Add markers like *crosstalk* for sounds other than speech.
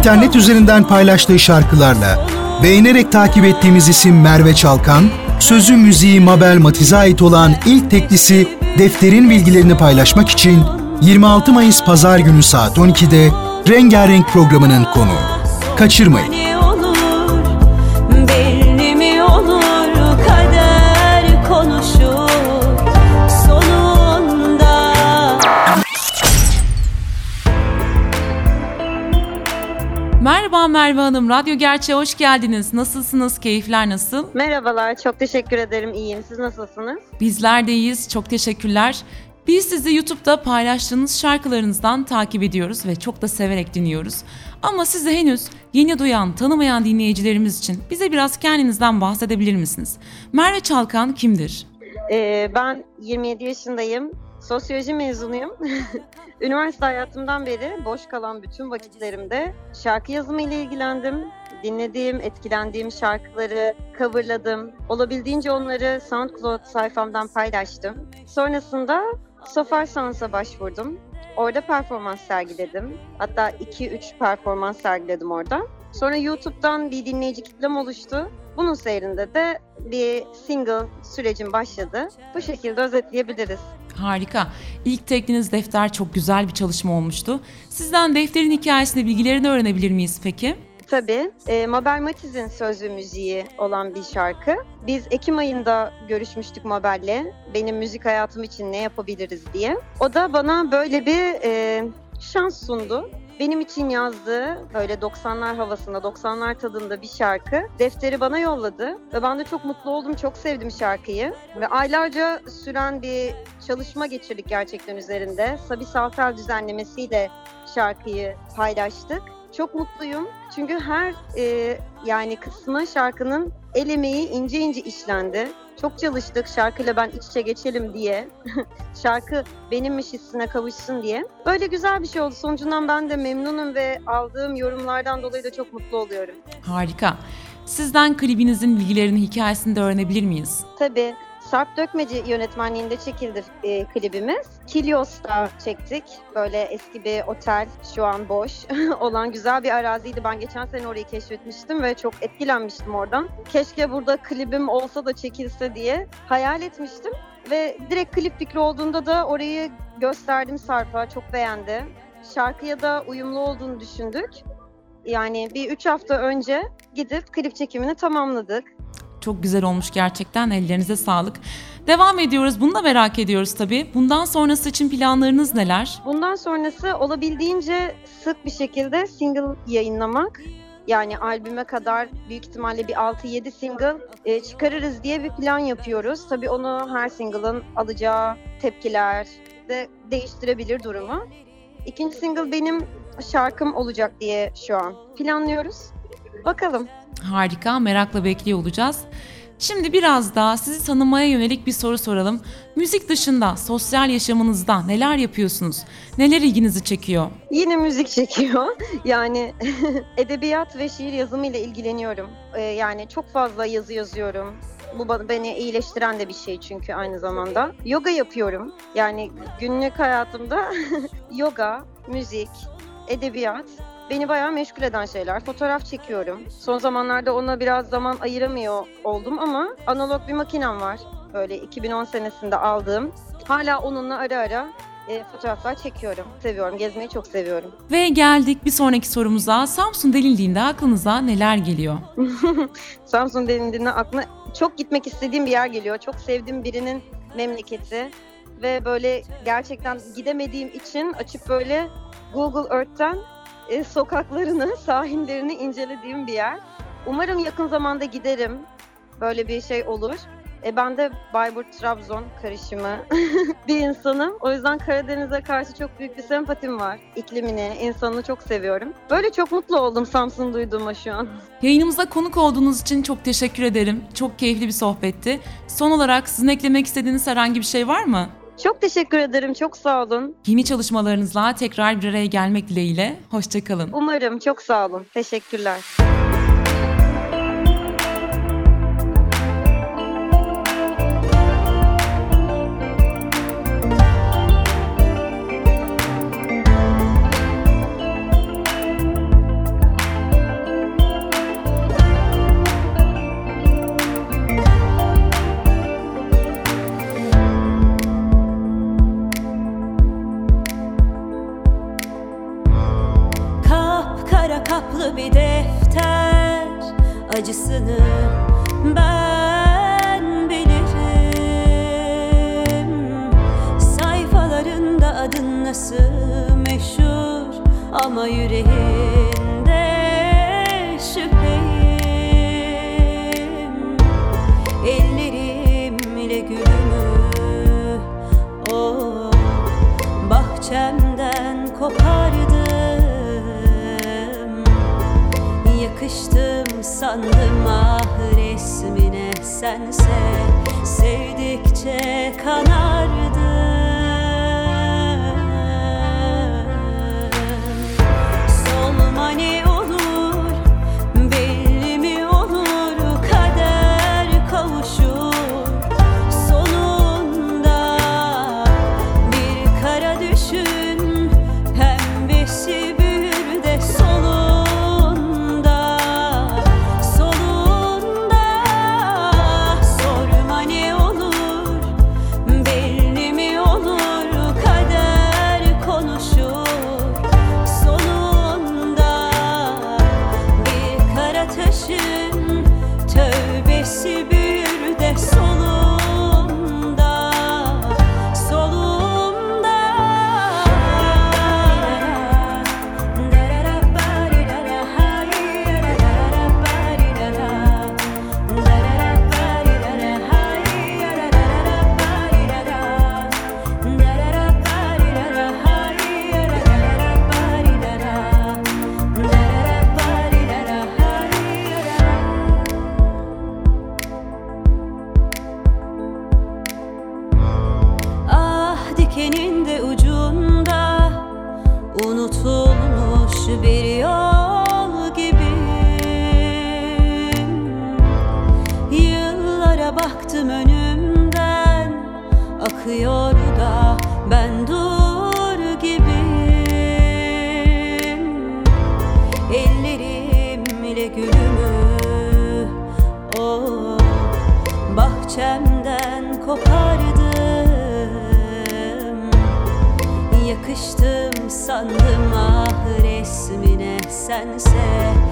internet üzerinden paylaştığı şarkılarla beğenerek takip ettiğimiz isim Merve Çalkan, sözü müziği Mabel Matiz'e ait olan ilk teklisi Defter'in bilgilerini paylaşmak için 26 Mayıs Pazar günü saat 12'de Rengarenk programının konuğu. Kaçırmayın. Merhaba Merve Hanım, Radyo Gerçeğe hoş geldiniz. Nasılsınız, keyifler nasıl? Merhabalar, çok teşekkür ederim, iyiyim. Siz nasılsınız? Bizler de iyiyiz, çok teşekkürler. Biz sizi YouTube'da paylaştığınız şarkılarınızdan takip ediyoruz ve çok da severek dinliyoruz. Ama sizi henüz yeni duyan, tanımayan dinleyicilerimiz için bize biraz kendinizden bahsedebilir misiniz? Merve Çalkan kimdir? Ee, ben 27 yaşındayım. Sosyoloji mezunuyum. *laughs* Üniversite hayatımdan beri boş kalan bütün vakitlerimde şarkı yazımı ile ilgilendim. Dinlediğim, etkilendiğim şarkıları coverladım. Olabildiğince onları SoundCloud sayfamdan paylaştım. Sonrasında Sofar Sounds'a başvurdum. Orada performans sergiledim. Hatta 2-3 performans sergiledim orada. Sonra YouTube'dan bir dinleyici kitlem oluştu. Bunun seyrinde de bir single sürecim başladı. Bu şekilde özetleyebiliriz. Harika. İlk tekliniz defter çok güzel bir çalışma olmuştu. Sizden defterin hikayesini, bilgilerini öğrenebilir miyiz peki? Tabii. E, Mabel Matiz'in sözlü müziği olan bir şarkı. Biz Ekim ayında görüşmüştük Mabel'le. Benim müzik hayatım için ne yapabiliriz diye. O da bana böyle bir e, şans sundu benim için yazdığı böyle 90'lar havasında, 90'lar tadında bir şarkı defteri bana yolladı. Ve ben de çok mutlu oldum, çok sevdim şarkıyı. Ve aylarca süren bir çalışma geçirdik gerçekten üzerinde. Sabi Saltel düzenlemesiyle şarkıyı paylaştık. Çok mutluyum çünkü her e, yani kısmı şarkının el emeği ince ince işlendi. Çok çalıştık şarkıyla ben iç içe geçelim diye. *laughs* Şarkı benimmiş hissine kavuşsun diye. Böyle güzel bir şey oldu. Sonucundan ben de memnunum ve aldığım yorumlardan dolayı da çok mutlu oluyorum. Harika. Sizden klibinizin bilgilerini, hikayesini de öğrenebilir miyiz? Tabii. Sarp Dökmeci yönetmenliğinde çekildi e, klibimiz. Kilios'ta çektik. Böyle eski bir otel, şu an boş *laughs* olan güzel bir araziydi. Ben geçen sene orayı keşfetmiştim ve çok etkilenmiştim oradan. Keşke burada klibim olsa da çekilse diye hayal etmiştim. Ve direkt klip fikri olduğunda da orayı gösterdim Sarp'a. Çok beğendi. Şarkıya da uyumlu olduğunu düşündük. Yani bir üç hafta önce gidip klip çekimini tamamladık. Çok güzel olmuş gerçekten. Ellerinize sağlık. Devam ediyoruz. Bunu da merak ediyoruz tabii. Bundan sonrası için planlarınız neler? Bundan sonrası olabildiğince sık bir şekilde single yayınlamak. Yani albüme kadar büyük ihtimalle bir 6-7 single e, çıkarırız diye bir plan yapıyoruz. Tabii onu her single'ın alacağı tepkiler de değiştirebilir durumu. İkinci single benim şarkım olacak diye şu an planlıyoruz. Bakalım. Harika, merakla bekliyor olacağız. Şimdi biraz daha sizi tanımaya yönelik bir soru soralım. Müzik dışında sosyal yaşamınızda neler yapıyorsunuz? Neler ilginizi çekiyor? Yine müzik çekiyor. *laughs* Yani *laughs* edebiyat ve şiir yazımı ile ilgileniyorum. Ee, yani çok fazla yazı yazıyorum. Bu beni iyileştiren de bir şey çünkü aynı zamanda. Yoga yapıyorum. Yani günlük hayatımda *laughs* yoga, müzik, edebiyat beni bayağı meşgul eden şeyler. Fotoğraf çekiyorum. Son zamanlarda ona biraz zaman ayıramıyor oldum ama analog bir makinem var. Böyle 2010 senesinde aldığım. Hala onunla ara ara e, fotoğraflar çekiyorum. Seviyorum, gezmeyi çok seviyorum. Ve geldik bir sonraki sorumuza. Samsun denildiğinde aklınıza neler geliyor? *laughs* Samsun denildiğinde aklına çok gitmek istediğim bir yer geliyor. Çok sevdiğim birinin memleketi. Ve böyle gerçekten gidemediğim için açıp böyle Google Earth'ten e, sokaklarını, *laughs* sahillerini incelediğim bir yer. Umarım yakın zamanda giderim. Böyle bir şey olur. E, ben de Bayburt-Trabzon karışımı *laughs* bir insanım. O yüzden Karadeniz'e karşı çok büyük bir sempatim var. İklimini, insanını çok seviyorum. Böyle çok mutlu oldum Samsun duyduğuma şu an. Yayınımıza konuk olduğunuz için çok teşekkür ederim. Çok keyifli bir sohbetti. Son olarak sizin eklemek istediğiniz herhangi bir şey var mı? Çok teşekkür ederim. Çok sağ olun. Yeni çalışmalarınızla tekrar bir araya gelmek dileğiyle. Hoşçakalın. Umarım. Çok sağ olun. Teşekkürler. acısını ben bilirim. Sayfalarında adın nasıl meşhur ama yüreğinde şüpheyim. Ellerim ile gülümü oh, bahçemden kopardım. Yakıştı Yakıştım sandım ah resmine sense. Sevdikçe kanardım akıyor da ben dur gibiyim. Ellerim ile gülümü o bahçemden kopardım. Yakıştım sandım ah resmine sense